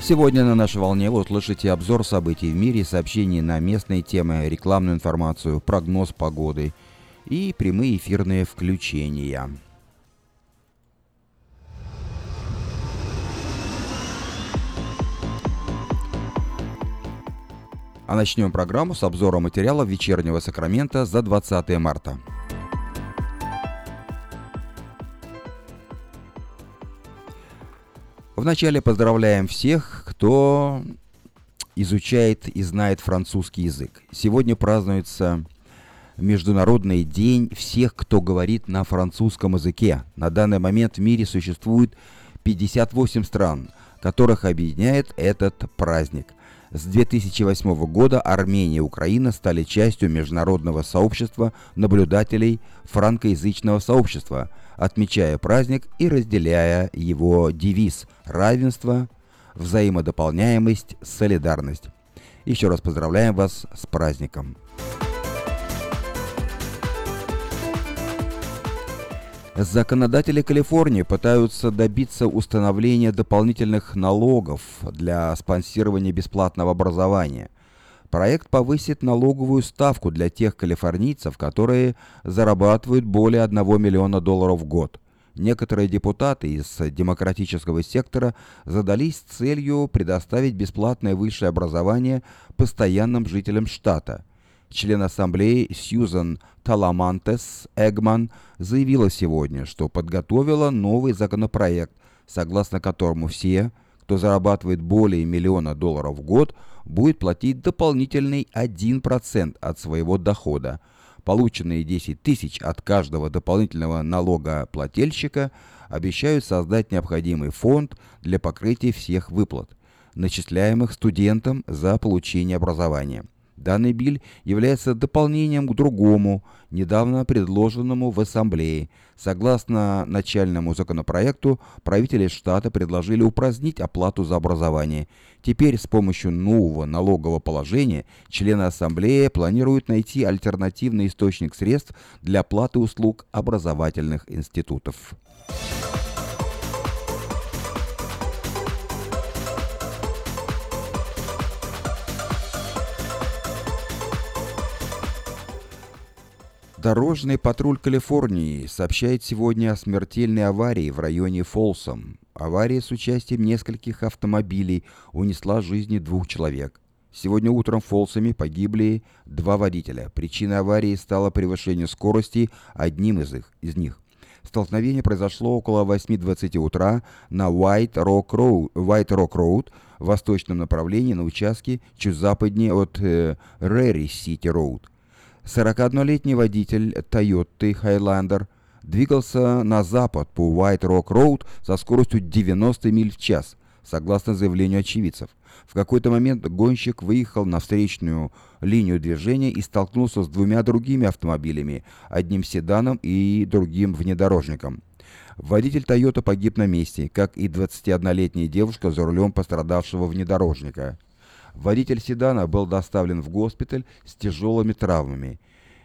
Сегодня на нашей волне вы услышите обзор событий в мире, сообщения на местные темы, рекламную информацию, прогноз погоды и прямые эфирные включения. А начнем программу с обзора материалов вечернего Сакрамента за 20 марта. Вначале поздравляем всех, кто изучает и знает французский язык. Сегодня празднуется Международный день всех, кто говорит на французском языке. На данный момент в мире существует 58 стран, которых объединяет этот праздник. С 2008 года Армения и Украина стали частью международного сообщества наблюдателей франкоязычного сообщества – отмечая праздник и разделяя его девиз «Равенство, взаимодополняемость, солидарность». Еще раз поздравляем вас с праздником. Законодатели Калифорнии пытаются добиться установления дополнительных налогов для спонсирования бесплатного образования. Проект повысит налоговую ставку для тех калифорнийцев, которые зарабатывают более 1 миллиона долларов в год. Некоторые депутаты из демократического сектора задались целью предоставить бесплатное высшее образование постоянным жителям штата. Член ассамблеи Сьюзан Таламантес Эгман заявила сегодня, что подготовила новый законопроект, согласно которому все, кто зарабатывает более миллиона долларов в год, будет платить дополнительный 1% от своего дохода. Полученные 10 тысяч от каждого дополнительного налогоплательщика обещают создать необходимый фонд для покрытия всех выплат, начисляемых студентам за получение образования. Данный биль является дополнением к другому, недавно предложенному в Ассамблее. Согласно начальному законопроекту, правители штата предложили упразднить оплату за образование. Теперь с помощью нового налогового положения члены Ассамблеи планируют найти альтернативный источник средств для оплаты услуг образовательных институтов. Дорожный патруль Калифорнии сообщает сегодня о смертельной аварии в районе Фолсом. Авария с участием нескольких автомобилей унесла жизни двух человек. Сегодня утром в Фолсами погибли два водителя. Причиной аварии стало превышение скорости одним из, их, из них. Столкновение произошло около 8.20 утра на White Rock Road, White Rock Road в восточном направлении на участке чуть западнее от э, Рэри Сити Роуд. 41-летний водитель Toyota Highlander двигался на запад по White Rock Road со скоростью 90 миль в час, согласно заявлению очевидцев. В какой-то момент гонщик выехал на встречную линию движения и столкнулся с двумя другими автомобилями, одним седаном и другим внедорожником. Водитель Toyota погиб на месте, как и 21-летняя девушка за рулем пострадавшего внедорожника. Водитель седана был доставлен в госпиталь с тяжелыми травмами.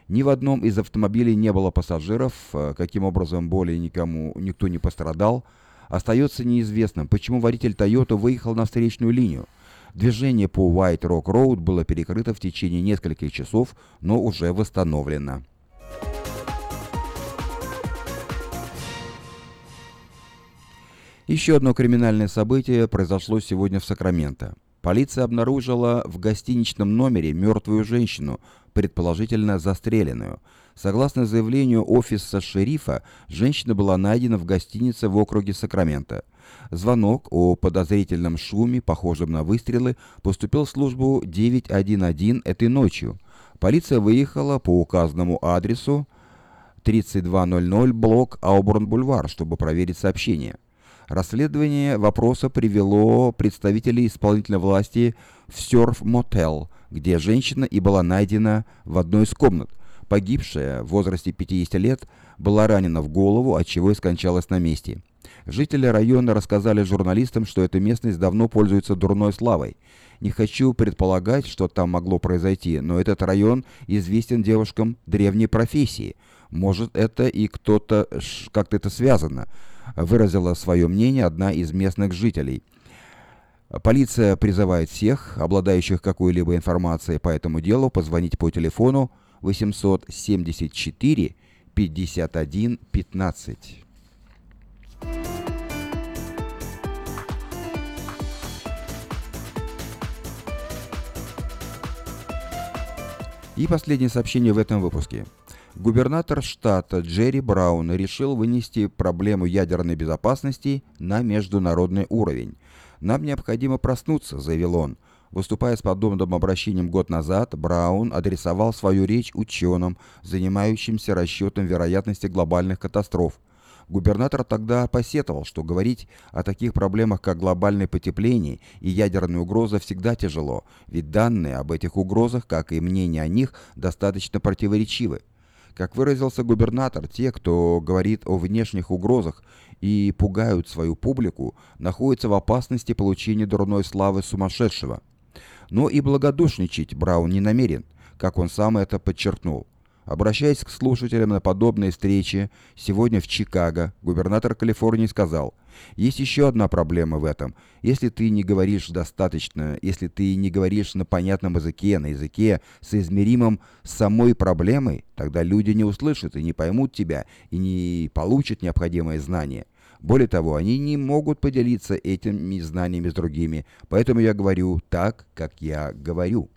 Ни в одном из автомобилей не было пассажиров, э, каким образом более никому никто не пострадал. Остается неизвестным, почему водитель Toyota выехал на встречную линию. Движение по White Rock Road было перекрыто в течение нескольких часов, но уже восстановлено. Еще одно криминальное событие произошло сегодня в Сакраменто. Полиция обнаружила в гостиничном номере мертвую женщину, предположительно застреленную. Согласно заявлению офиса шерифа, женщина была найдена в гостинице в округе Сакраменто. Звонок о подозрительном шуме, похожем на выстрелы, поступил в службу 911 этой ночью. Полиция выехала по указанному адресу 3200 блок Ауборн-Бульвар, чтобы проверить сообщение. Расследование вопроса привело представителей исполнительной власти в Сёрф-мотел, где женщина и была найдена в одной из комнат. Погибшая в возрасте 50 лет была ранена в голову, от чего и скончалась на месте. Жители района рассказали журналистам, что эта местность давно пользуется дурной славой. Не хочу предполагать, что там могло произойти, но этот район известен девушкам древней профессии. Может, это и кто-то как-то это связано выразила свое мнение одна из местных жителей. Полиция призывает всех, обладающих какой-либо информацией по этому делу, позвонить по телефону 874 51 15. И последнее сообщение в этом выпуске. Губернатор штата Джерри Браун решил вынести проблему ядерной безопасности на международный уровень. «Нам необходимо проснуться», — заявил он. Выступая с подобным обращением год назад, Браун адресовал свою речь ученым, занимающимся расчетом вероятности глобальных катастроф. Губернатор тогда посетовал, что говорить о таких проблемах, как глобальное потепление и ядерная угроза, всегда тяжело, ведь данные об этих угрозах, как и мнение о них, достаточно противоречивы. Как выразился губернатор, те, кто говорит о внешних угрозах и пугают свою публику, находятся в опасности получения дурной славы сумасшедшего. Но и благодушничать Браун не намерен, как он сам это подчеркнул. Обращаясь к слушателям на подобные встречи, сегодня в Чикаго губернатор Калифорнии сказал, «Есть еще одна проблема в этом. Если ты не говоришь достаточно, если ты не говоришь на понятном языке, на языке, соизмеримом с самой проблемой, тогда люди не услышат и не поймут тебя, и не получат необходимые знания. Более того, они не могут поделиться этими знаниями с другими, поэтому я говорю так, как я говорю».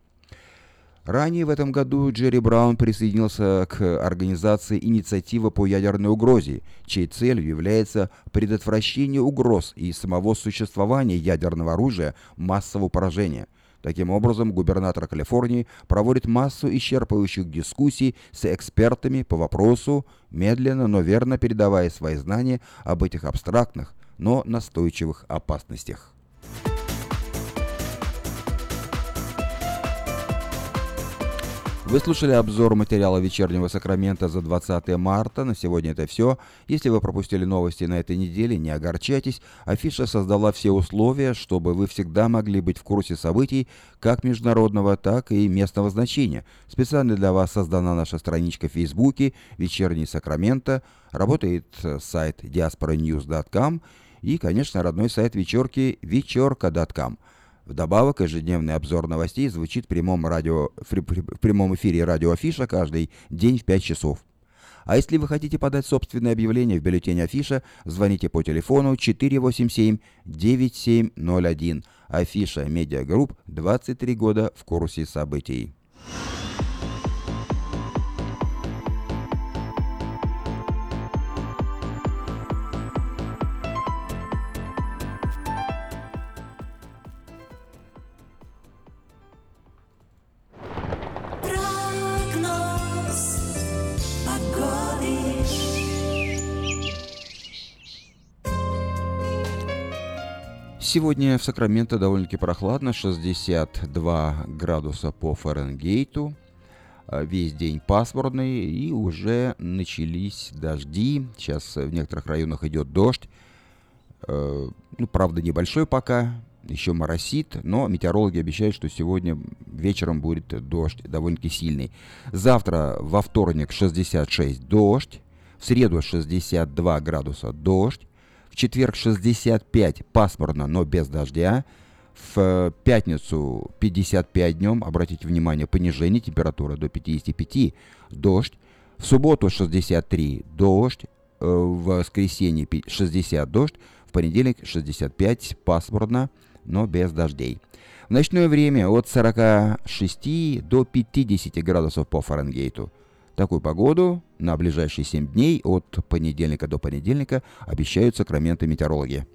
Ранее в этом году Джерри Браун присоединился к организации «Инициатива по ядерной угрозе», чьей целью является предотвращение угроз и самого существования ядерного оружия массового поражения. Таким образом, губернатор Калифорнии проводит массу исчерпывающих дискуссий с экспертами по вопросу, медленно, но верно передавая свои знания об этих абстрактных, но настойчивых опасностях. Вы слушали обзор материала вечернего Сакрамента за 20 марта. На сегодня это все. Если вы пропустили новости на этой неделе, не огорчайтесь. Афиша создала все условия, чтобы вы всегда могли быть в курсе событий как международного, так и местного значения. Специально для вас создана наша страничка в Фейсбуке «Вечерний Сакраменто». Работает сайт diasporanews.com и, конечно, родной сайт вечерки вечерка.com. Вдобавок, ежедневный обзор новостей звучит в прямом, радио, в прямом эфире радио Афиша каждый день в 5 часов. А если вы хотите подать собственное объявление в бюллетень Афиша, звоните по телефону 487-9701. Афиша Медиагрупп 23 года в курсе событий. Сегодня в Сакраменто довольно-таки прохладно, 62 градуса по Фаренгейту. А, весь день пасмурный и уже начались дожди. Сейчас в некоторых районах идет дождь. Э, ну, правда, небольшой пока, еще моросит, но метеорологи обещают, что сегодня вечером будет дождь довольно-таки сильный. Завтра во вторник 66 дождь, в среду 62 градуса дождь, в четверг 65 пасмурно, но без дождя. В пятницу 55 днем, обратите внимание, понижение температуры до 55, дождь. В субботу 63 дождь, э, в воскресенье 60 дождь, в понедельник 65 пасмурно, но без дождей. В ночное время от 46 до 50 градусов по Фаренгейту. Такую погоду на ближайшие 7 дней от понедельника до понедельника обещают сакраменты метеорологи.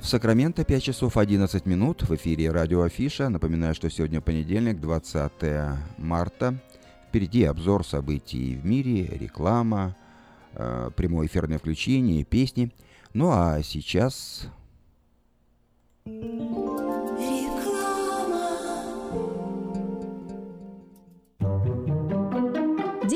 Сакраменто 5 часов 11 минут в эфире радио Афиша. Напоминаю, что сегодня понедельник, 20 марта. Впереди обзор событий в мире, реклама, прямое эфирное включение, песни. Ну а сейчас...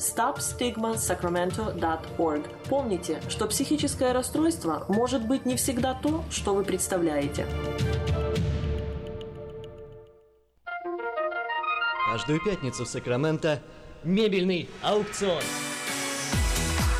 stopstigmasacramento.org. Помните, что психическое расстройство может быть не всегда то, что вы представляете. Каждую пятницу в Сакраменто мебельный аукцион.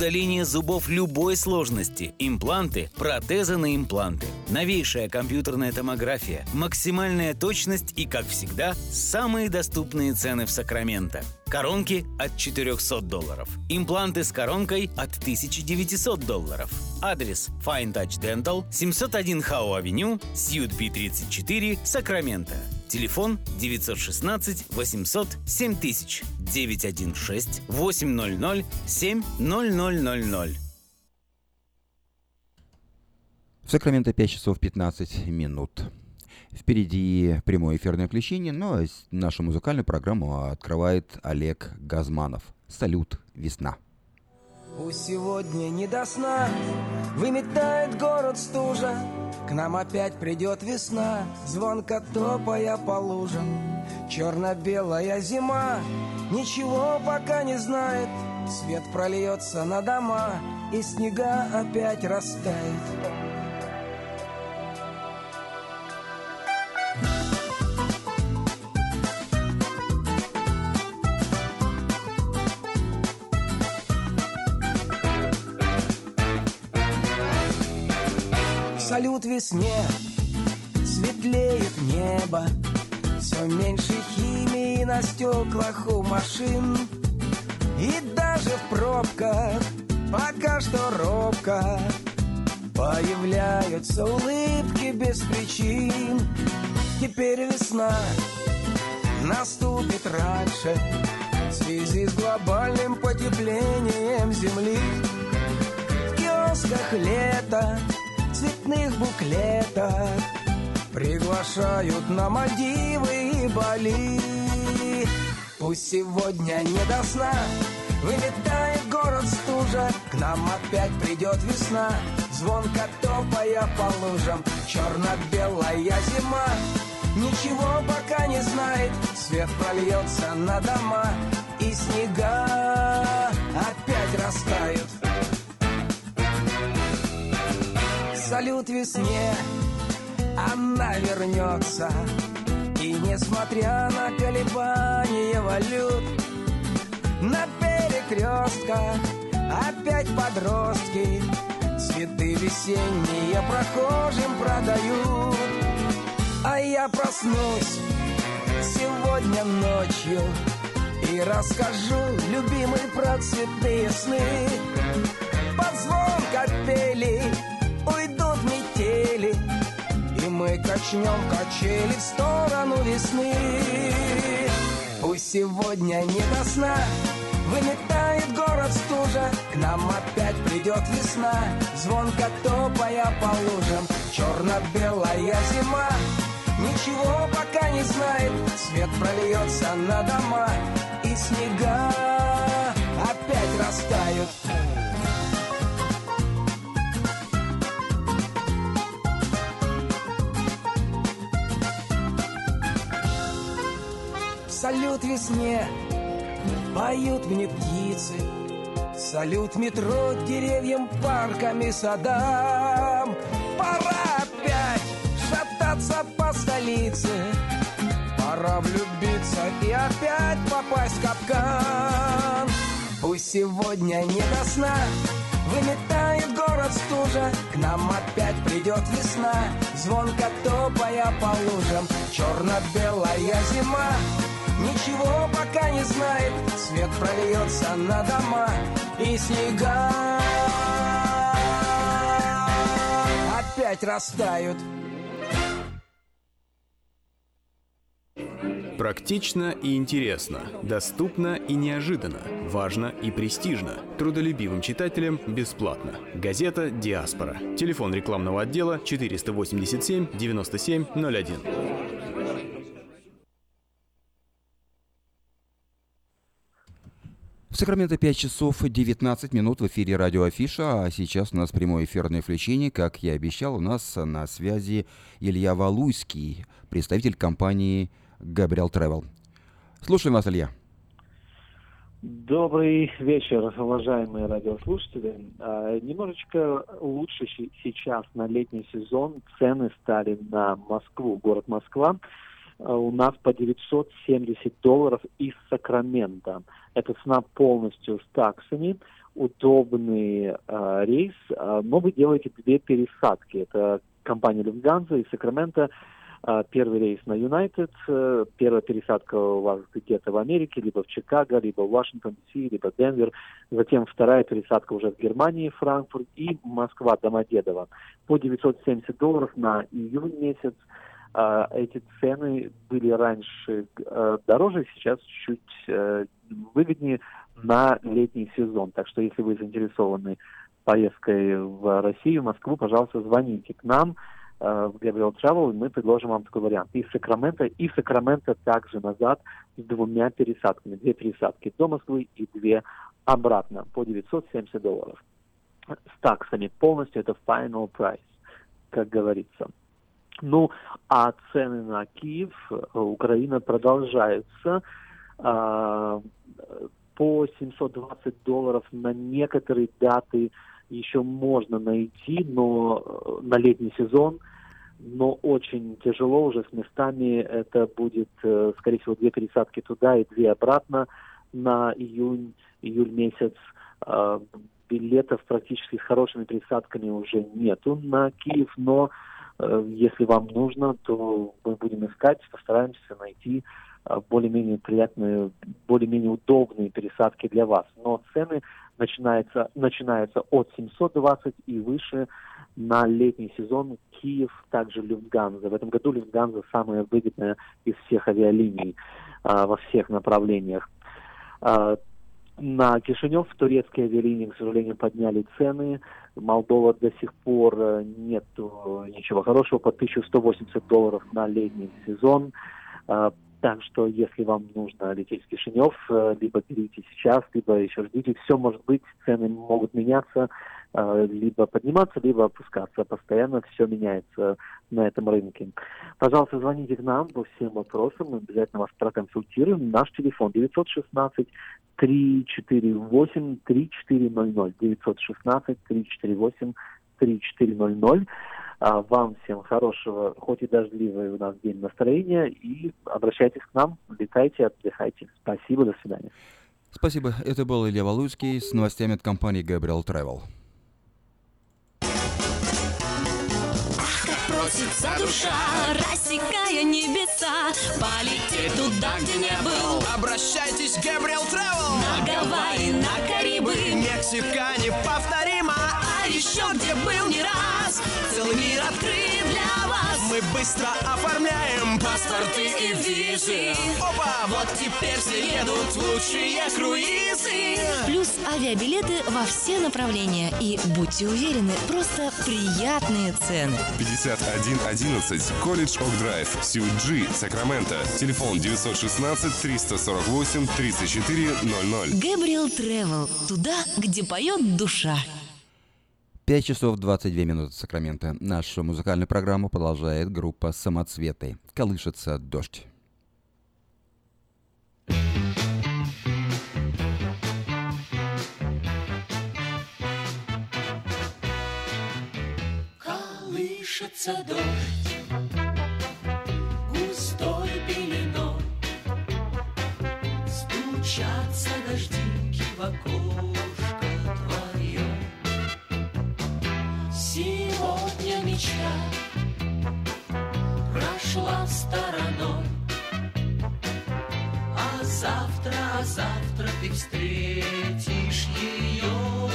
удаление зубов любой сложности, импланты, протезы на импланты, новейшая компьютерная томография, максимальная точность и, как всегда, самые доступные цены в Сакраменто. Коронки от 400 долларов. Импланты с коронкой от 1900 долларов. Адрес Fine Touch Dental, 701 Хау Авеню, Сьют Би 34, Сакраменто. Телефон 916 800 7000 916 800 7000. В Сакраменто 5 часов 15 минут. Впереди прямое эфирное включение, но нашу музыкальную программу открывает Олег Газманов. Салют, весна. Пусть сегодня не до сна Выметает город стужа К нам опять придет весна Звонко топая по лужам Черно-белая зима Ничего пока не знает Свет прольется на дома И снега опять растает салют весне Светлеет небо. Все меньше химии на стеклах у машин. И даже в пробках Пока что робко Появляются улыбки без причин. Теперь весна наступит раньше В связи с глобальным потеплением Земли. В киосках лето цветных буклетах Приглашают на Мальдивы и Бали. Пусть сегодня не до сна Выметает город стужа К нам опять придет весна. Звонко топая по лужам Черно-белая зима. Ничего пока не знает Свет прольется на дома И снега опять растают салют весне Она вернется. И несмотря на колебания валют На перекрестках опять подростки Цветы весенние прохожим продают. А я проснусь сегодня ночью И расскажу, любимый, про цветные сны. Под звон И мы качнем качели в сторону весны. Пусть сегодня не до сна. Выметает город стужа. К нам опять придет весна. Звонко топая по лужам. Черно-белая зима. Ничего пока не знает. Свет прольется на дома. И снега опять растают Салют весне, поют мне птицы, Салют метро деревьям, парками, садам. Пора опять шататься по столице, Пора влюбиться и опять попасть в капкан. Пусть сегодня не до сна, Выметает город стужа К нам опять придет весна Звонко топая по лужам Черно-белая зима Ничего пока не знает Свет прольется на дома И снега Опять растают Практично и интересно, доступно и неожиданно, важно и престижно. Трудолюбивым читателям бесплатно. Газета «Диаспора». Телефон рекламного отдела 487 97 01. Сакраменто 5 часов 19 минут в эфире радио Афиша, а сейчас у нас прямое эфирное включение. Как я обещал, у нас на связи Илья Валуйский, представитель компании Габриэл Travel. Слушаем вас, Илья. Добрый вечер, уважаемые радиослушатели. А, немножечко лучше сейчас на летний сезон цены стали на Москву, город Москва. А, у нас по 970 долларов из Сакрамента. Это цена полностью с таксами, удобный э, рейс, э, но вы делаете две пересадки. Это компания Люфтганза и Сакраменто а, первый рейс на Юнайтед, э, первая пересадка у вас где-то в Америке, либо в Чикаго, либо в Вашингтон, Ди, либо Денвер. Затем вторая пересадка уже в Германии, Франкфурт и Москва, Домодедово. По 970 долларов на июнь месяц. Эти цены были раньше э, дороже, сейчас чуть э, выгоднее на летний сезон. Так что если вы заинтересованы поездкой в Россию, в Москву, пожалуйста, звоните к нам в Gabriel Travel, мы предложим вам такой вариант. И Сакрамента, и Сакрамента также назад с двумя пересадками. Две пересадки до Москвы и две обратно по 970 долларов. С таксами полностью это final price, как говорится. Ну, а цены на Киев, Украина продолжаются. А, по 720 долларов на некоторые даты еще можно найти, но на летний сезон – но очень тяжело уже с местами. Это будет, э, скорее всего, две пересадки туда и две обратно на июнь, июль месяц. А, билетов практически с хорошими пересадками уже нету на Киев, но э, если вам нужно, то мы будем искать, постараемся найти а, более-менее приятные, более-менее удобные пересадки для вас. Но цены начинаются, начинаются от 720 и выше на летний сезон Киев, также Люфтганза. В этом году Люфтганза самая выгодная из всех авиалиний а, во всех направлениях. А, на Кишинев турецкие авиалинии, к сожалению, подняли цены. Молдова до сих пор э, нет ничего хорошего, по 1180 долларов на летний сезон. А, так что, если вам нужно лететь в Кишинев, э, либо берите сейчас, либо еще ждите, все может быть, цены могут меняться. Э, либо подниматься, либо опускаться. Постоянно все меняется на этом рынке. Пожалуйста, звоните к нам по всем вопросам, мы обязательно вас проконсультируем. Наш телефон 916 348 3400 916 348 3400 вам всем хорошего, хоть и дождливый у нас день настроения, и обращайтесь к нам, летайте, отдыхайте. Спасибо, до свидания. Спасибо. Это был Илья Валуйский с новостями от компании Gabriel Travel. Просится душа, рассекая небеса, полететь туда, где не был. Обращайтесь Gabriel Travel. На Гавайи, на Карибы, Мексика неповторима, а еще где был не раз. Целый мир открыт для вас. Мы быстро оформляем паспорты и визы. Опа, вот теперь все едут в лучшие круизы. Плюс авиабилеты во все направления. И будьте уверены, просто приятные цены. 5111 Колледж Ок Драйв, Сьют Джи, Сакраменто. Телефон 916 348 3400. Гэбриэл Тревел. Туда, где поет душа. 5 часов 22 минуты Сакрамента. Нашу музыкальную программу продолжает группа «Самоцветы». Колышется дождь. Колышется дождь густой пеленой, Стучатся дождинки в окошко стороной, А завтра, а завтра ты встретишь ее.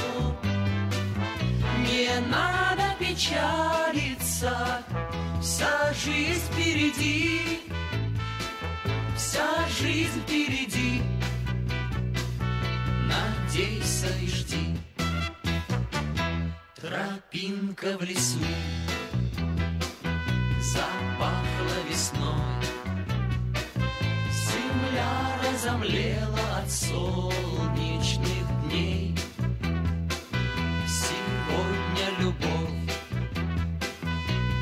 Не надо печалиться, вся жизнь впереди, вся жизнь впереди. Надейся и жди. Тропинка в лесу весной, Земля разомлела от солнечных дней. Сегодня любовь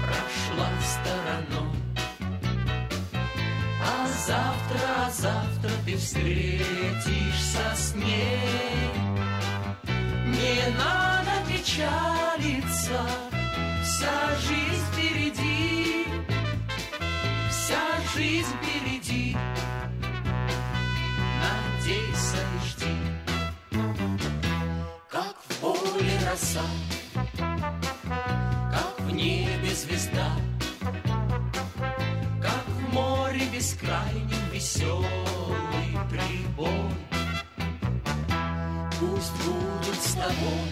прошла стороной, А завтра, а завтра ты встретишься с ней. Не надо печалиться, веселый прибой. Пусть будут с тобой,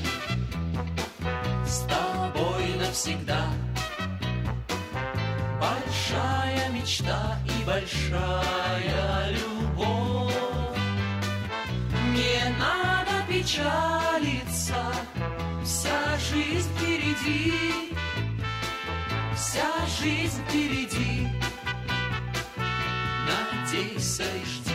с тобой навсегда. Большая мечта и большая любовь. Не надо печалиться, вся жизнь впереди, вся жизнь впереди. Надейся и жди.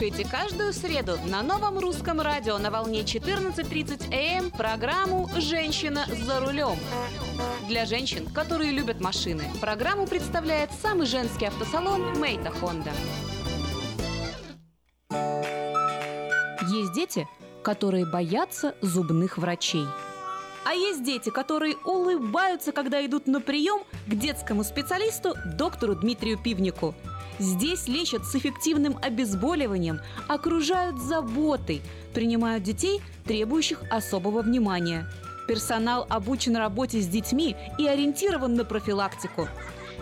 Слушайте каждую среду на новом русском радио на волне 14.30 АМ эм программу «Женщина за рулем». Для женщин, которые любят машины, программу представляет самый женский автосалон «Мейта Хонда». Есть дети, которые боятся зубных врачей. А есть дети, которые улыбаются, когда идут на прием к детскому специалисту доктору Дмитрию Пивнику. Здесь лечат с эффективным обезболиванием, окружают заботой, принимают детей, требующих особого внимания. Персонал обучен работе с детьми и ориентирован на профилактику.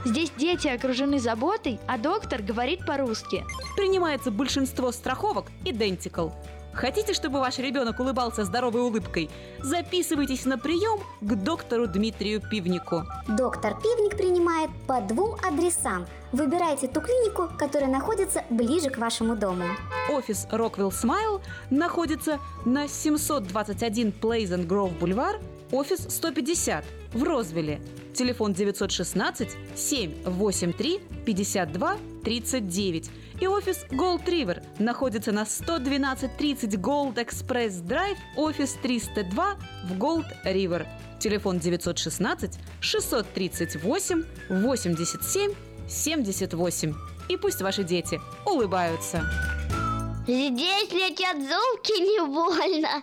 Здесь дети окружены заботой, а доктор говорит по-русски. Принимается большинство страховок Identical. Хотите, чтобы ваш ребенок улыбался здоровой улыбкой? Записывайтесь на прием к доктору Дмитрию Пивнику. Доктор Пивник принимает по двум адресам. Выбирайте ту клинику, которая находится ближе к вашему дому. Офис Rockwell Smile находится на 721 Pleasant Grove Бульвар, офис 150 в Розвилле. Телефон 916 783 52 39. И офис Gold River находится на 11230 Gold Express Drive, офис 302 в Gold River. Телефон 916 638 87 78. И пусть ваши дети улыбаются. Здесь летят золки не больно.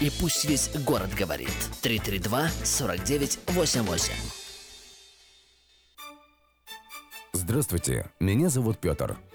И пусть весь город говорит. 332 49 88. Здравствуйте, меня зовут Петр.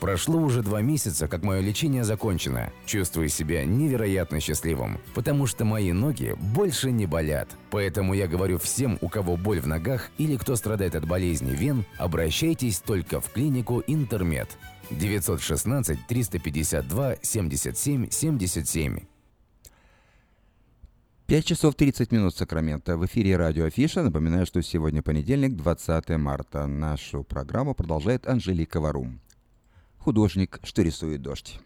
Прошло уже два месяца, как мое лечение закончено. Чувствую себя невероятно счастливым, потому что мои ноги больше не болят. Поэтому я говорю всем, у кого боль в ногах или кто страдает от болезни вен, обращайтесь только в клинику Интермед. 916 352 77 77. 5 часов 30 минут Сакрамента. В эфире радио Афиша. Напоминаю, что сегодня понедельник, 20 марта. Нашу программу продолжает Анжелика Варум. Художник, что рисует дождь.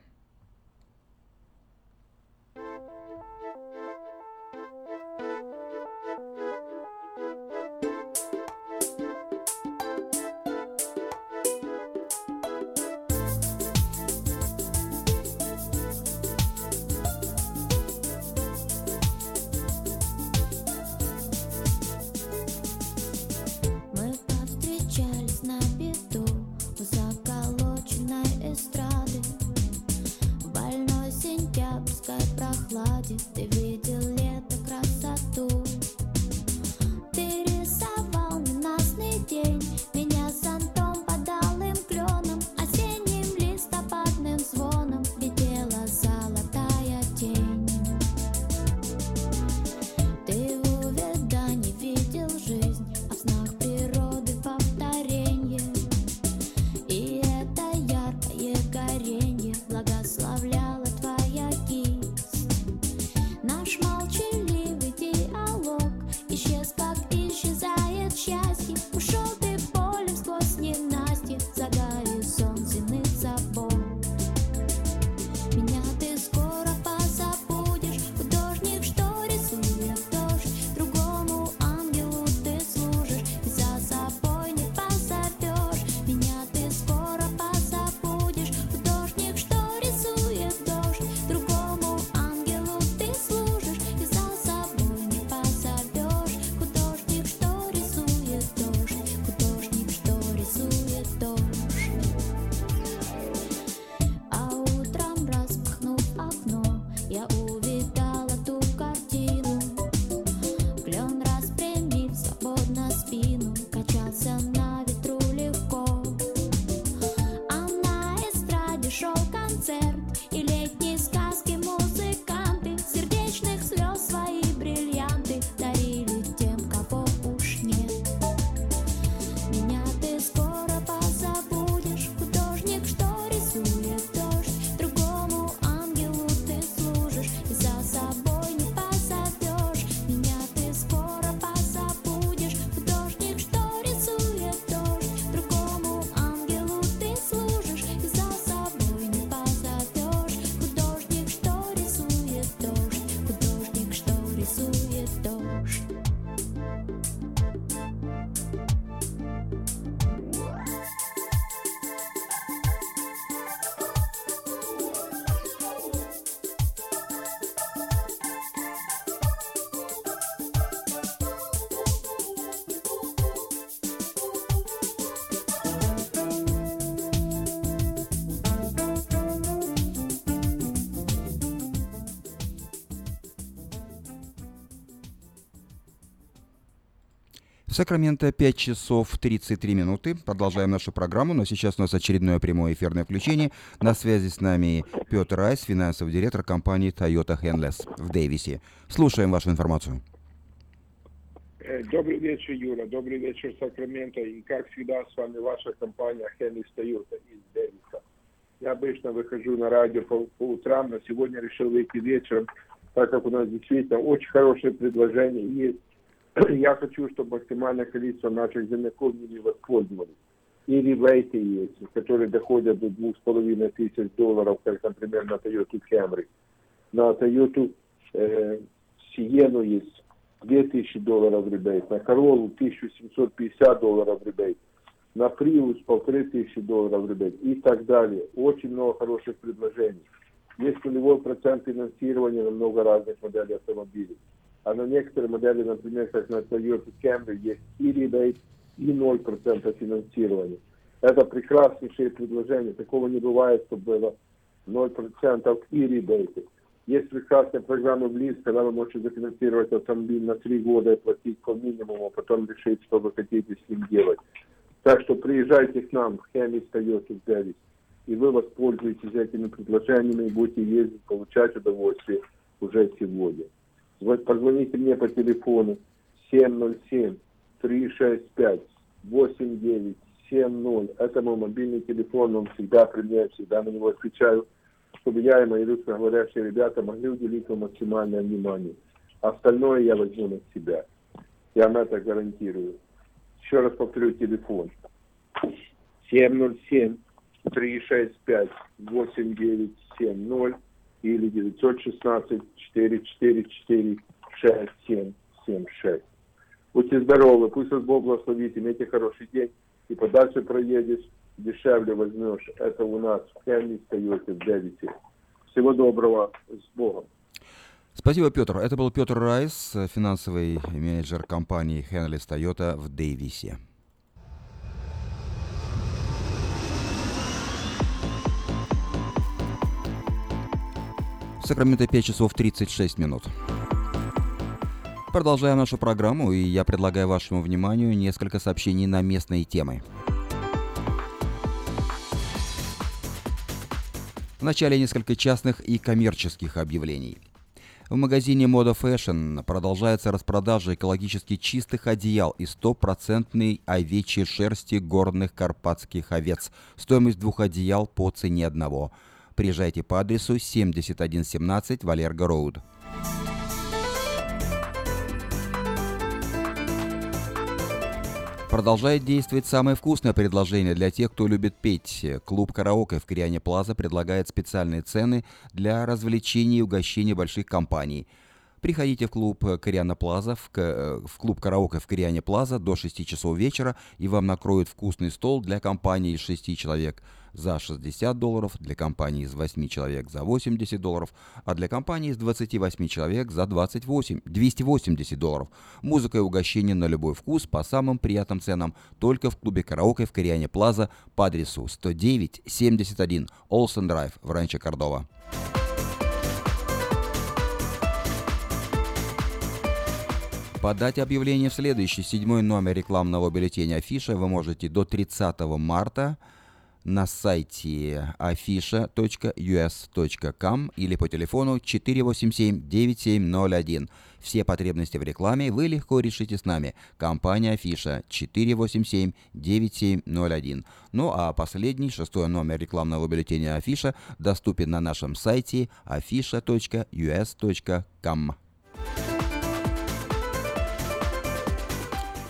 Сакраменто 5 часов 33 минуты. Продолжаем нашу программу, но сейчас у нас очередное прямое эфирное включение. На связи с нами Петр Райс, финансовый директор компании Toyota Handless в Дэвисе. Слушаем вашу информацию. Э, добрый вечер, Юра. Добрый вечер, Сакраменто. И, как всегда, с вами ваша компания Henry Toyota из Дэвиса. Я обычно выхожу на радио по, по утрам, но сегодня решил выйти вечером, так как у нас действительно очень хорошее предложение есть я хочу, чтобы максимальное количество наших земляков не воспользовались. И ребейты есть, которые доходят до двух с половиной тысяч долларов, как, например, на Toyota Camry. На Toyota э, Sienna есть 2000 долларов ребейт, на Corolla 1750 долларов ребейт, на Prius 1500 долларов ребейт и так далее. Очень много хороших предложений. Есть нулевой процент финансирования на много разных моделей автомобилей. А на некоторые модели, например, как на Toyota Camry, есть и ребейт, и 0% финансирования. Это прекраснейшее предложение. Такого не бывает, чтобы было 0% и ребейты. Есть прекрасная программа Близ, когда вы можете зафинансировать автомобиль на три года и платить по минимуму, а потом решить, что вы хотите с ним делать. Так что приезжайте к нам в Хемис Toyota Дэвис, и вы воспользуетесь этими предложениями и будете ездить, получать удовольствие уже сегодня. Позвоните мне по телефону 707-365-8970. Это мой мобильный телефон, он всегда при мне, всегда на него отвечаю, чтобы я и мои русскоговорящие ребята могли уделить вам максимальное внимание. Остальное я возьму на себя. Я вам это гарантирую. Еще раз повторю телефон. 707 365 8970 или 916 444 6776. Будьте здоровы, пусть вас Бог благословит, имейте хороший день, и подальше проедешь, дешевле возьмешь. Это у нас в Хемни Тойоте в Дэвисе. Всего доброго, с Богом. Спасибо, Петр. Это был Петр Райс, финансовый менеджер компании Henley Toyota в Дэвисе. Сакраменто 5 часов 36 минут. Продолжаем нашу программу, и я предлагаю вашему вниманию несколько сообщений на местные темы. Вначале несколько частных и коммерческих объявлений. В магазине Moda Fashion продолжается распродажа экологически чистых одеял из стопроцентной овечьей шерсти горных карпатских овец. Стоимость двух одеял по цене одного – Приезжайте по адресу 7117 Валерго Роуд. Продолжает действовать самое вкусное предложение для тех, кто любит петь. Клуб «Караоке» в Кориане Плаза предлагает специальные цены для развлечений и угощений больших компаний. Приходите в клуб Кориана Плаза, в, в клуб «Караоке» в Кориане Плаза до 6 часов вечера, и вам накроют вкусный стол для компании из 6 человек – за 60 долларов, для компании из 8 человек за 80 долларов, а для компании из 28 человек за 28, 280 долларов. Музыка и угощение на любой вкус по самым приятным ценам только в клубе караоке в Кориане Плаза по адресу 109-71 Олсен Драйв в Ранчо Кордова. Подать объявление в следующий седьмой номер рекламного бюллетеня Афиша вы можете до 30 марта на сайте afisha.us.com или по телефону 487-9701. Все потребности в рекламе вы легко решите с нами. Компания Афиша 487-9701. Ну а последний, шестой номер рекламного бюллетеня Афиша доступен на нашем сайте afisha.us.com.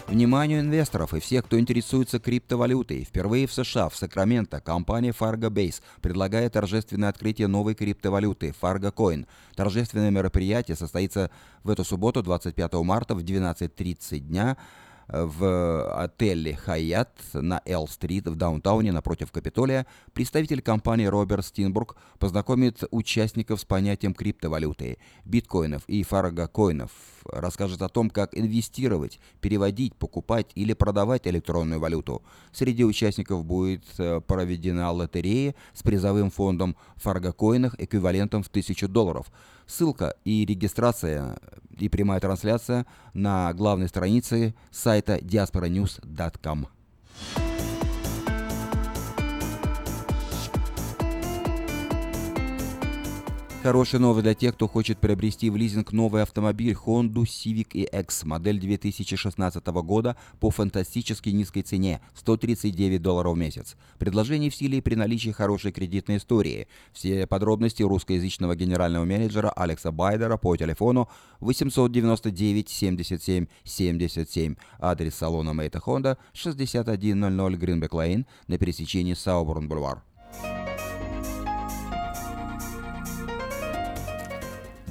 Вниманию инвесторов и всех, кто интересуется криптовалютой. Впервые в США, в Сакраменто, компания Fargo Base предлагает торжественное открытие новой криптовалюты Fargo Coin. Торжественное мероприятие состоится в эту субботу, 25 марта в 12.30 дня в отеле «Хаят» на Эл-стрит в даунтауне напротив Капитолия представитель компании Роберт Стинбург познакомит участников с понятием криптовалюты, биткоинов и фаргокоинов, расскажет о том, как инвестировать, переводить, покупать или продавать электронную валюту. Среди участников будет э, проведена лотерея с призовым фондом фаргокоинах эквивалентом в 1000 долларов. Ссылка и регистрация И прямая трансляция на главной странице сайта diasporanews.com. Хорошая новость для тех, кто хочет приобрести в лизинг новый автомобиль Honda Civic EX модель 2016 года по фантастически низкой цене – 139 долларов в месяц. Предложение в силе при наличии хорошей кредитной истории. Все подробности русскоязычного генерального менеджера Алекса Байдера по телефону 899 77 77. Адрес салона Мейта Honda 6100 Гринбек Лейн на пересечении Сауборн Бульвар.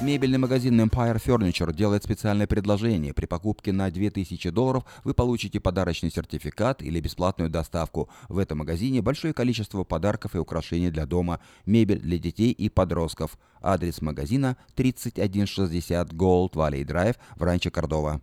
Мебельный магазин Empire Furniture делает специальное предложение. При покупке на 2000 долларов вы получите подарочный сертификат или бесплатную доставку. В этом магазине большое количество подарков и украшений для дома, мебель для детей и подростков. Адрес магазина 3160 Gold Valley Drive в Ранчо Кордова.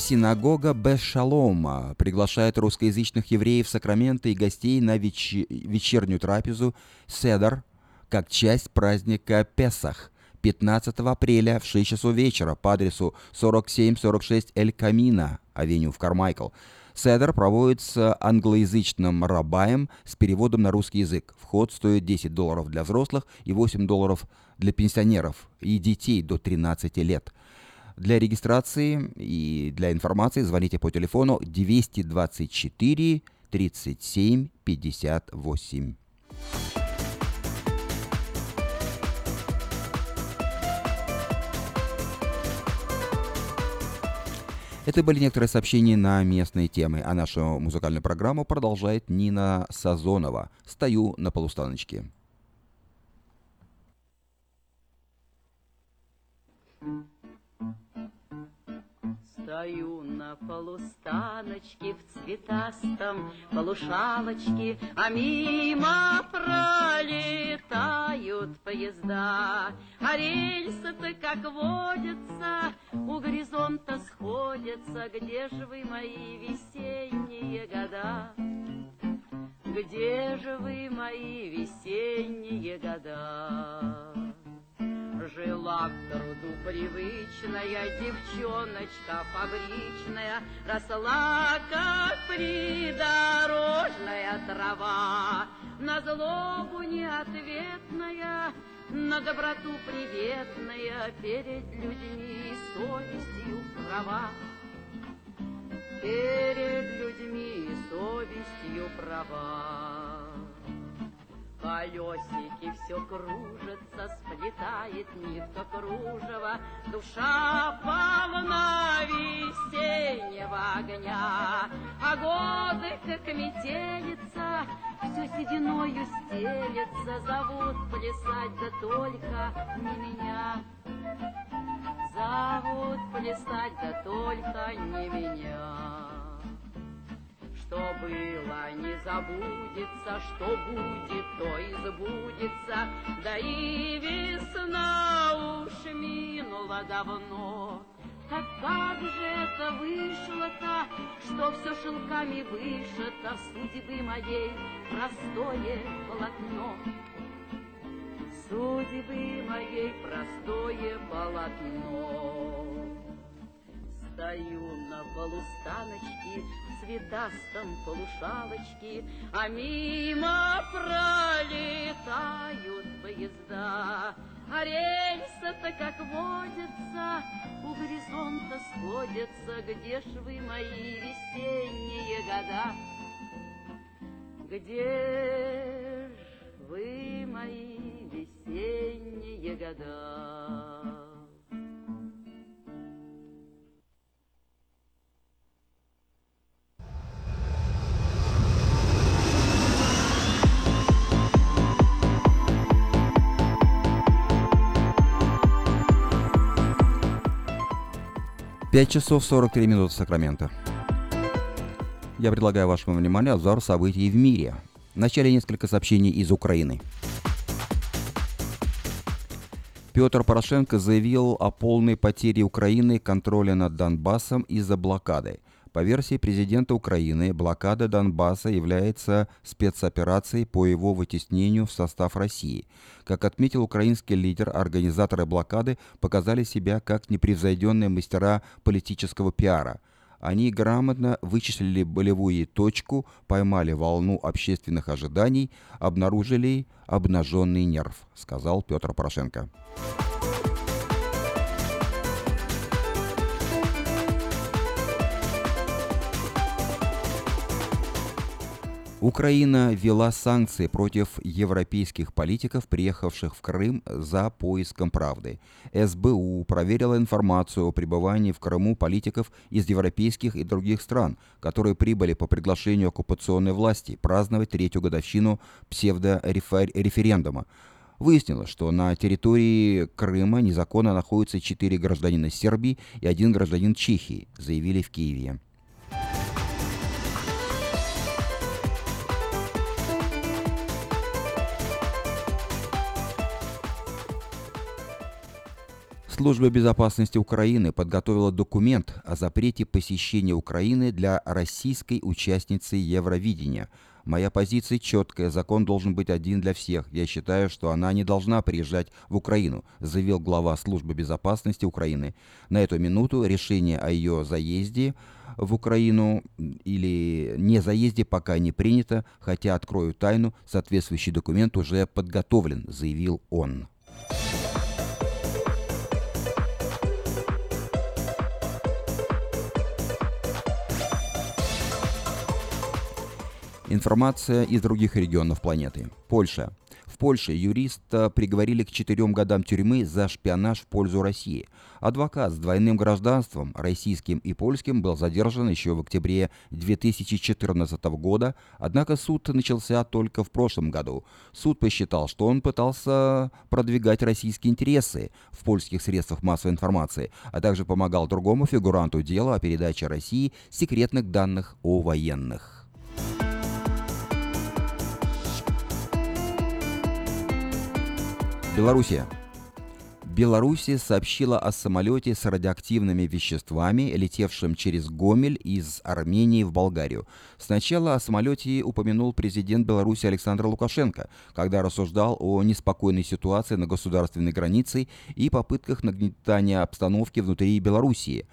Синагога Бешалома приглашает русскоязычных евреев Сакрамента и гостей на веч... вечернюю трапезу Седар как часть праздника Песах 15 апреля в 6 часов вечера по адресу 4746 Эль Камина, авеню в Кармайкл. Седер проводится англоязычным рабаем с переводом на русский язык. Вход стоит 10 долларов для взрослых и 8 долларов для пенсионеров и детей до 13 лет. Для регистрации и для информации звоните по телефону 224 37 58. Это были некоторые сообщения на местные темы, а нашу музыкальную программу продолжает Нина Сазонова «Стою на полустаночке». Стою на полустаночке в цветастом полушалочке, А мимо пролетают поезда. А рельсы-то, как водится, у горизонта сходятся. Где же вы, мои весенние года? Где же вы, мои весенние года? Жила к труду привычная девчоночка фабричная, Росла, как придорожная трава, На злобу неответная, на доброту приветная, Перед людьми совестью права. Перед людьми совестью права. Колесики все кружатся, сплетает нитка кружева, Душа полна весеннего огня, А годы, как метелица, все сединою стелется, Зовут плясать, да только не меня. Зовут плясать, да только не меня. Что было, не забудется, что будет, то и забудется, да и весна уж минула давно. Так как же это вышло-то, что все шелками вышито судьбы моей простое полотно? Судьбы моей простое полотно. Стою на полустаночке цветастом полушалочке, А мимо пролетают поезда. А рельсы-то, как водится, у горизонта сходятся. Где ж вы, мои весенние года? Где ж вы, мои весенние года? 5 часов 43 минуты Сакрамента. Я предлагаю вашему вниманию обзор событий в мире. Вначале несколько сообщений из Украины. Петр Порошенко заявил о полной потере Украины контроля над Донбассом из-за блокады. По версии президента Украины, блокада Донбасса является спецоперацией по его вытеснению в состав России. Как отметил украинский лидер, организаторы блокады показали себя как непревзойденные мастера политического пиара. Они грамотно вычислили болевую точку, поймали волну общественных ожиданий, обнаружили обнаженный нерв, сказал Петр Порошенко. Украина ввела санкции против европейских политиков, приехавших в Крым за поиском правды. СБУ проверила информацию о пребывании в Крыму политиков из европейских и других стран, которые прибыли по приглашению оккупационной власти праздновать третью годовщину псевдореферендума. Выяснилось, что на территории Крыма незаконно находятся четыре гражданина Сербии и один гражданин Чехии, заявили в Киеве. Служба безопасности Украины подготовила документ о запрете посещения Украины для российской участницы Евровидения. Моя позиция четкая, закон должен быть один для всех. Я считаю, что она не должна приезжать в Украину, заявил глава Службы безопасности Украины. На эту минуту решение о ее заезде в Украину или не заезде пока не принято, хотя, открою тайну, соответствующий документ уже подготовлен, заявил он. Информация из других регионов планеты. Польша. В Польше юриста приговорили к четырем годам тюрьмы за шпионаж в пользу России. Адвокат с двойным гражданством, российским и польским, был задержан еще в октябре 2014 года, однако суд начался только в прошлом году. Суд посчитал, что он пытался продвигать российские интересы в польских средствах массовой информации, а также помогал другому фигуранту дела о передаче России секретных данных о военных. Белоруссия. Белоруссия сообщила о самолете с радиоактивными веществами, летевшем через Гомель из Армении в Болгарию. Сначала о самолете упомянул президент Беларуси Александр Лукашенко, когда рассуждал о неспокойной ситуации на государственной границе и попытках нагнетания обстановки внутри Белоруссии.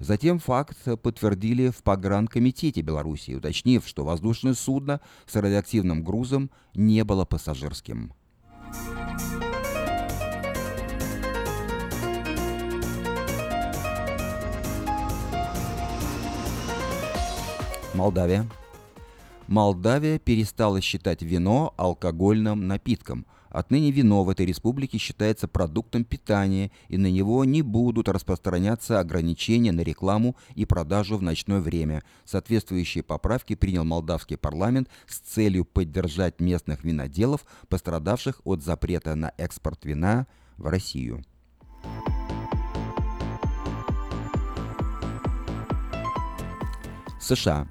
Затем факт подтвердили в погранкомитете Беларуси, уточнив, что воздушное судно с радиоактивным грузом не было пассажирским. Молдавия. Молдавия перестала считать вино алкогольным напитком. Отныне вино в этой республике считается продуктом питания, и на него не будут распространяться ограничения на рекламу и продажу в ночное время. Соответствующие поправки принял молдавский парламент с целью поддержать местных виноделов, пострадавших от запрета на экспорт вина в Россию. США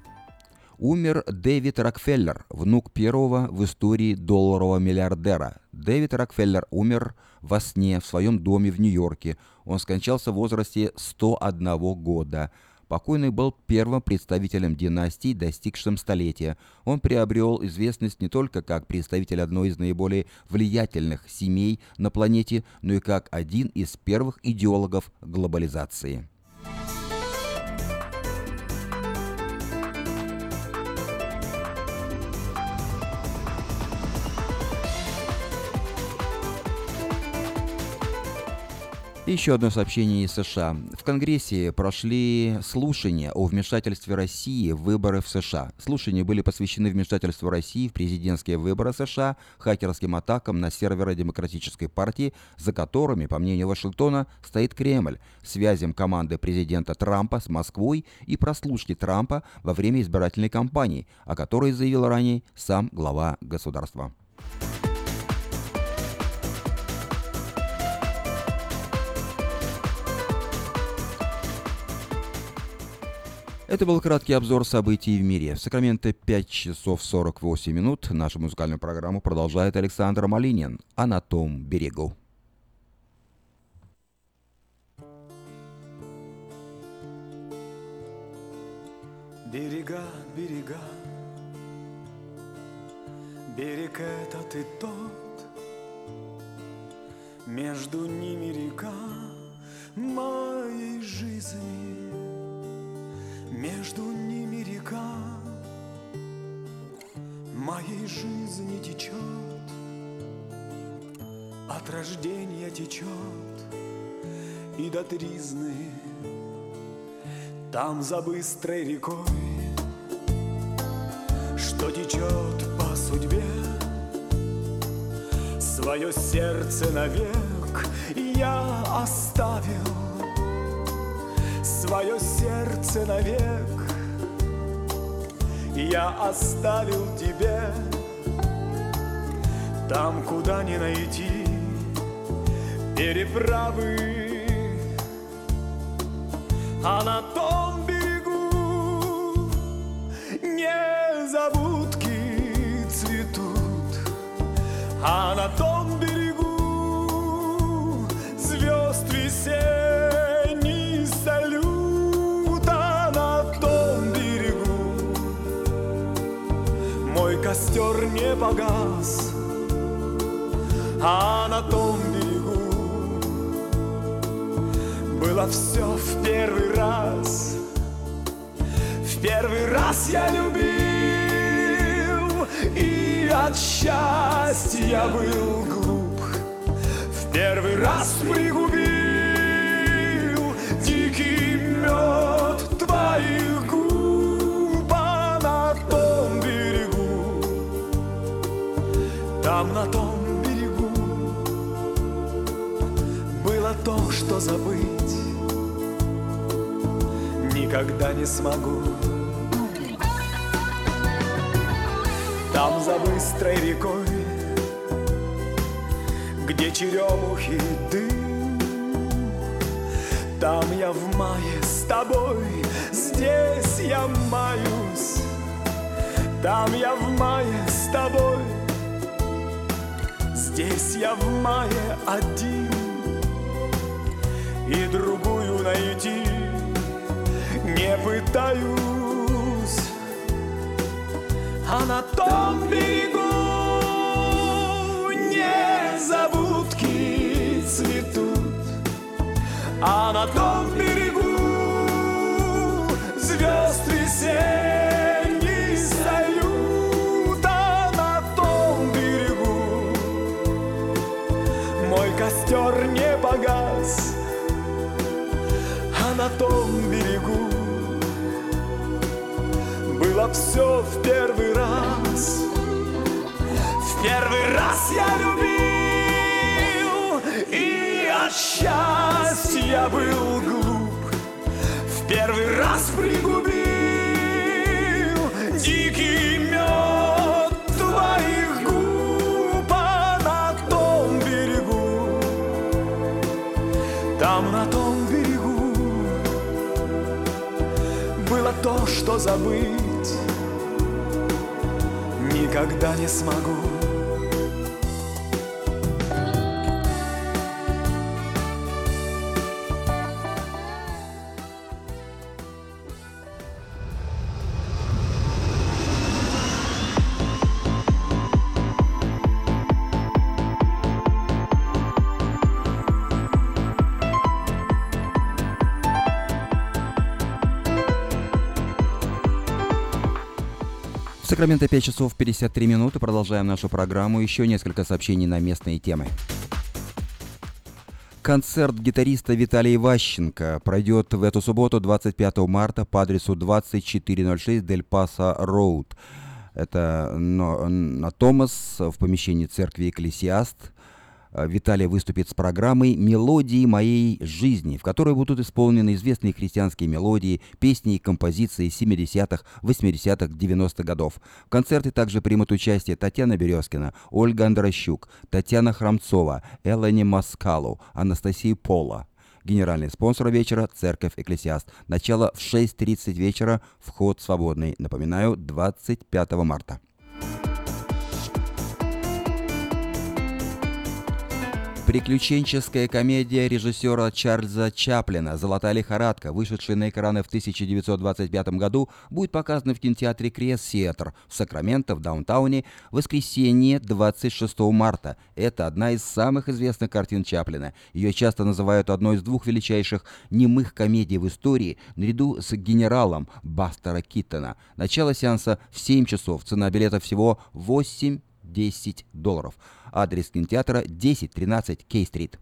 умер Дэвид Рокфеллер, внук первого в истории долларового миллиардера. Дэвид Рокфеллер умер во сне в своем доме в Нью-Йорке. Он скончался в возрасте 101 года. Покойный был первым представителем династии, достигшим столетия. Он приобрел известность не только как представитель одной из наиболее влиятельных семей на планете, но и как один из первых идеологов глобализации. Еще одно сообщение из США. В Конгрессе прошли слушания о вмешательстве России в выборы в США. Слушания были посвящены вмешательству России в президентские выборы США, хакерским атакам на серверы Демократической партии, за которыми, по мнению Вашингтона, стоит Кремль, связям команды президента Трампа с Москвой и прослушки Трампа во время избирательной кампании, о которой заявил ранее сам глава государства. Это был краткий обзор событий в мире. В Сакраменто 5 часов 48 минут. Нашу музыкальную программу продолжает Александр Малинин. А на том берегу. Берега, берега, берег этот и тот, Между ними река моей жизни, Между ними река. Моей жизни течет, От рождения течет и до тризны там за быстрой рекой, что течет по судьбе, свое сердце навек я оставил, свое сердце навек. Я оставил тебе, там, куда не найти переправы. А на том берегу незабудки цветут, а на том берегу звезд весенний костер не погас, а на том берегу было все в первый раз. В первый раз я любил, и от счастья был глуп. В первый раз пригубил дикий мед твоих там на том берегу было то, что забыть никогда не смогу. Там за быстрой рекой, где черемухи дым, Там я в мае с тобой, здесь я маюсь, Там я в мае с тобой, здесь я в мае один, И другую найти не пытаюсь, а на том берегу незабудки цветут, а на том берегу звезд весенний том берегу было все в первый раз. В первый раз я любил, и от счастья был глуп. В первый раз пригубил дикий мед что забыть никогда не смогу. Сакраменто 5 часов 53 минуты. Продолжаем нашу программу. Еще несколько сообщений на местные темы. Концерт гитариста Виталия Ващенко пройдет в эту субботу, 25 марта, по адресу 2406 Дель Паса Роуд. Это на Томас в помещении церкви Экклесиаст. Э, Виталий выступит с программой «Мелодии моей жизни», в которой будут исполнены известные христианские мелодии, песни и композиции 70-х, 80-х, 90-х годов. В концерте также примут участие Татьяна Березкина, Ольга Андрощук, Татьяна Храмцова, Элани Маскалу, Анастасия Пола. Генеральный спонсор вечера – Церковь Экклесиаст. Начало в 6.30 вечера, вход свободный. Напоминаю, 25 марта. Приключенческая комедия режиссера Чарльза Чаплина «Золотая лихорадка», вышедшая на экраны в 1925 году, будет показана в кинотеатре Крест Сиэтр в Сакраменто, в Даунтауне, в воскресенье 26 марта. Это одна из самых известных картин Чаплина. Ее часто называют одной из двух величайших немых комедий в истории, наряду с «Генералом» Бастера Киттона. Начало сеанса в 7 часов. Цена билета всего 8 10 долларов. Адрес кинотеатра 1013 Кей-стрит.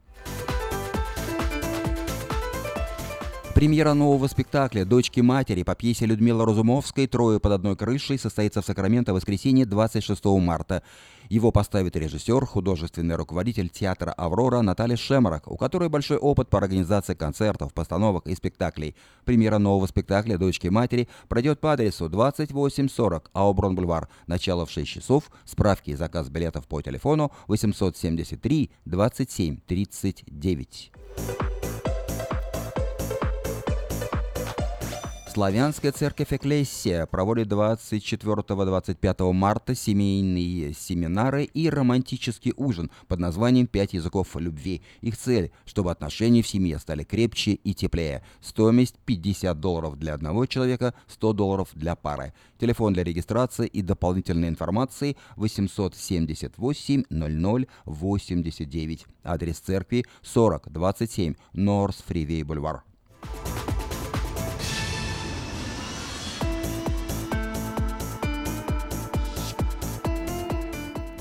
Премьера нового спектакля «Дочки матери» по пьесе Людмилы Разумовской «Трое под одной крышей» состоится в Сакраменто в воскресенье 26 марта. Его поставит режиссер, художественный руководитель театра «Аврора» Наталья Шемарок, у которой большой опыт по организации концертов, постановок и спектаклей. Премьера нового спектакля «Дочки матери» пройдет по адресу 2840 Ауброн-Бульвар. Начало в 6 часов. Справки и заказ билетов по телефону 873 27 39. Славянская церковь Экклесия проводит 24-25 марта семейные семинары и романтический ужин под названием «Пять языков любви». Их цель, чтобы отношения в семье стали крепче и теплее. Стоимость 50 долларов для одного человека, 100 долларов для пары. Телефон для регистрации и дополнительной информации 878 00 89. Адрес церкви 4027 Норс Фривей Бульвар.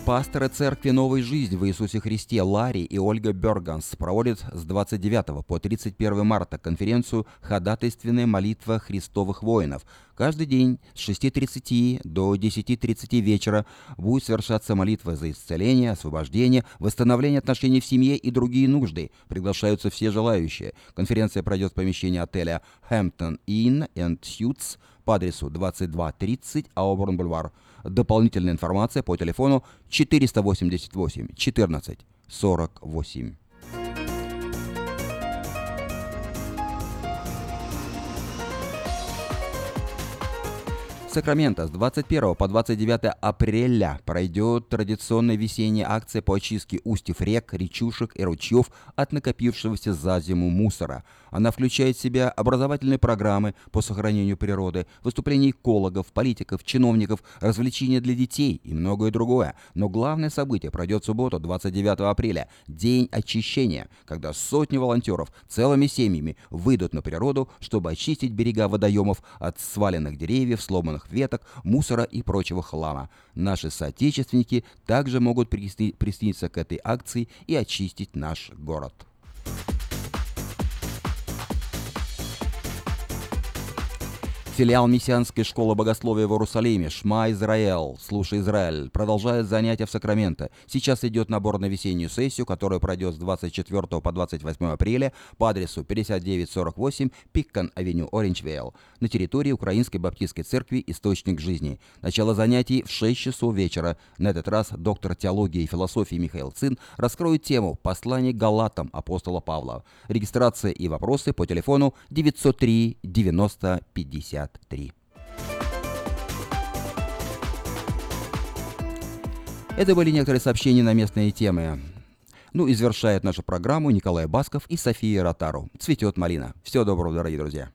Пасторы Церкви Новой Жизни в Иисусе Христе Ларри и Ольга Берганс проводят с 29 по 31 марта конференцию «Ходатайственная молитва Христовых воинов». Каждый день с 6.30 до 10.30 вечера будет совершаться молитва за исцеление, освобождение, восстановление отношений в семье и другие нужды. Приглашаются все желающие. Конференция пройдет в помещении отеля Hampton Inn and Suites по адресу 2230 Ауборн-Бульвар. Дополнительная информация по телефону 488 14 48. Сакраменто с 21 по 29 апреля пройдет традиционная весенняя акция по очистке устьев рек, речушек и ручьев от накопившегося за зиму мусора. Она включает в себя образовательные программы по сохранению природы, выступления экологов, политиков, чиновников, развлечения для детей и многое другое. Но главное событие пройдет в субботу, 29 апреля, День очищения, когда сотни волонтеров целыми семьями выйдут на природу, чтобы очистить берега водоемов от сваленных деревьев, сломанных веток, мусора и прочего хлама. Наши соотечественники также могут присоединиться к этой акции и очистить наш город. Филиал Мессианской школы богословия в Иерусалиме «Шма Израиль», «Слушай Израиль» продолжает занятия в Сакраменто. Сейчас идет набор на весеннюю сессию, которая пройдет с 24 по 28 апреля по адресу 5948 Пиккан-авеню, Ориндж-Вейл, на территории Украинской Баптистской церкви «Источник жизни». Начало занятий в 6 часов вечера. На этот раз доктор теологии и философии Михаил Цин раскроет тему «Послание Галатам апостола Павла». Регистрация и вопросы по телефону 903 90 50. 53. Это были некоторые сообщения на местные темы. Ну и завершает нашу программу Николай Басков и София Ротару. Цветет малина. Всего доброго, дорогие друзья.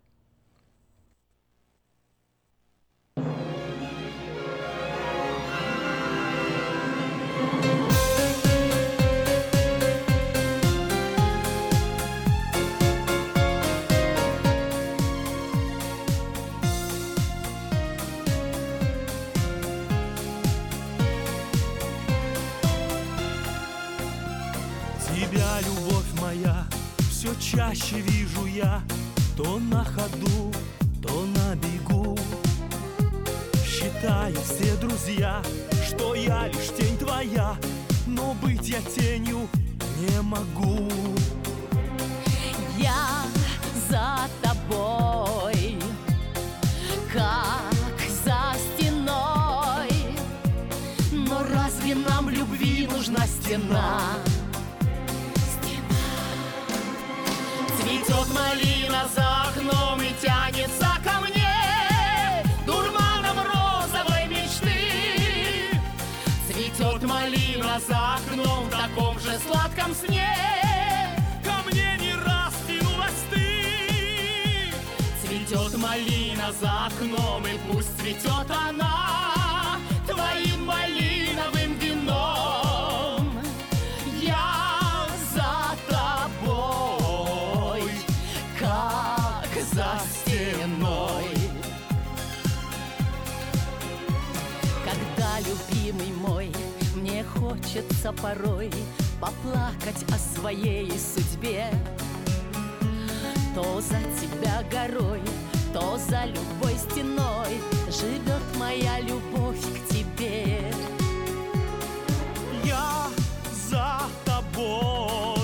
Чаще вижу я То на ходу, то на бегу Считаю все друзья, что я лишь тень твоя Но быть я тенью не могу Я за тобой, как за стеной. Но разве нам любви нужна стена? Цветет малина за окном и тянется ко мне Дурманом розовой мечты. Цветет малина за окном в таком же сладком сне. Ко мне не раз тянулась ты. Цветет малина за окном и пусть цветет она Твоим малиновым вином хочется порой поплакать о своей судьбе. То за тебя горой, то за любой стеной живет моя любовь к тебе. Я за тобой,